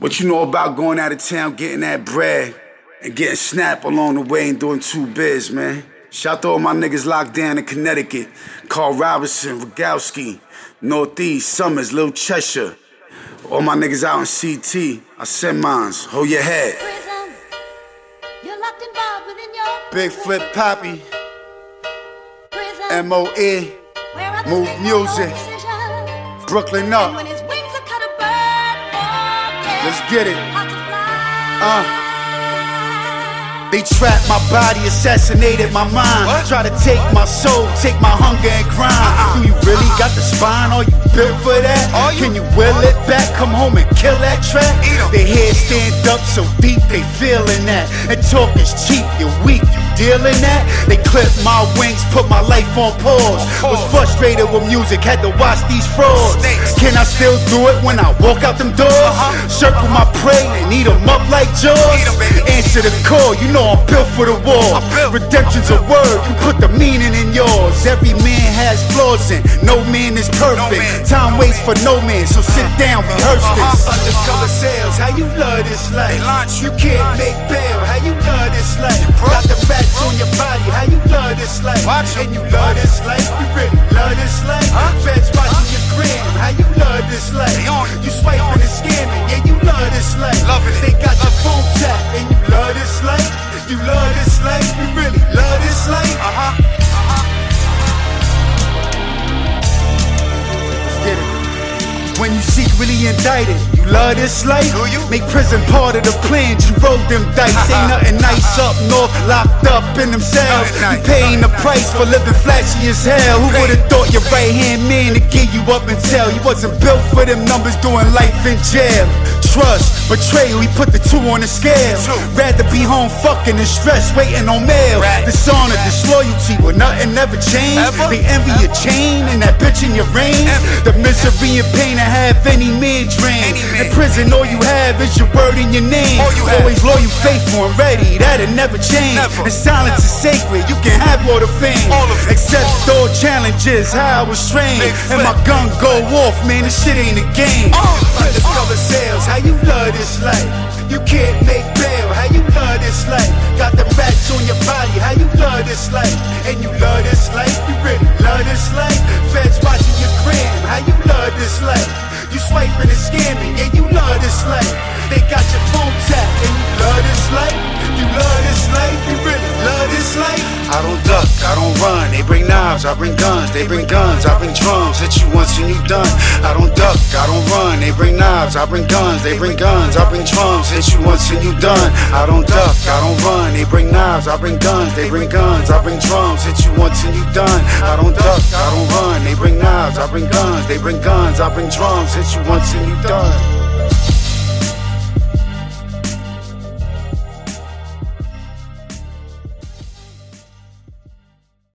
What you know about going out of town, getting that bread, and getting snap along the way and doing two bids, man? Shout to all my niggas locked down in Connecticut. Carl Robinson, Rogowski, Northeast, Summers, Little Cheshire. All my niggas out in CT. I send mines. Hold your head. Big Flip Papi. M.O.E. Move Music. Brooklyn up. Let's get it. Uh. They trapped my body, assassinated my mind. What? Try to take my soul, take my hunger and grind. Uh-uh. Do you really got the spine? Are you built for that? Are you? Can you will it back? Come home and kill that track? Their heads stand up so deep, they feeling that. And talk is cheap, you're weak, you dealing that? They clip my wings, put my life on pause. Was frustrated with music, had to watch these frauds. Can I still do it when I walk out them doors? Uh-huh. Circle my prey and eat them up like jaws. Answer the call, you know I'm built for the war. Redemption's a word, you put the meaning in yours. Every man has flaws and no man is perfect. Time waits for no man, so sit down, rehearse this. Uh-huh. Undercover sales, how you love this life? You can't make bail, how you love this life? Got the rats on your body, how you love this life? And you love this life, you really love this life? Feds watching your gram, how you love this life? You swiping and scamming, yeah, you love this life. They got your phone tapped, and you love this life? You love this life, you really love this life? Uh-huh. Let's get it. When you secretly indicted, you love this life? Do you? Make prison part of the plan, you roll them dice. Ain't uh-uh. nothing nice up north, locked up in them cells. You paying the price for living flashy as hell. Who would've thought your right hand man to get you up and tell? You wasn't built for them numbers doing life in jail. Trust, betrayal, we put the two on the scale. Rather be home fucking than stress, waiting on mail. Dishonor, disloyalty, will nothing ever change. They envy your chain and that bitch in your range. The misery and pain I have any man drain. In prison, all you have is your word and your name. Always loyal, faithful, and ready, that'll never change. And silence is sacred, you can have all the fame. Accept all challenges, how I was trained. And my gun go off, man, this shit ain't a game. Undercover sales, how you love this life? You can't make bail, how you love this life? Got the rats on your body, how you love this life? And you love this life, you really love this life? Feds watching your gram, how you love this life? You swiping and scamming, yeah, you love this life. They got your phone tapped, and you love this life? You love this life, you really love this life? I don't duck, I don't run. They bring knives, I bring guns. They bring guns, I bring drums. Hit you once and you done. I don't duck, I don't. I bring guns. They bring guns, I bring drums. Hit you once and you done. I don't duck, I don't run. They bring knives, I bring guns. They bring guns, I bring drums. Hit you once and you done. I don't duck, I don't run. They bring knives, I bring guns. They bring guns, I bring drums. Hit you once and you done.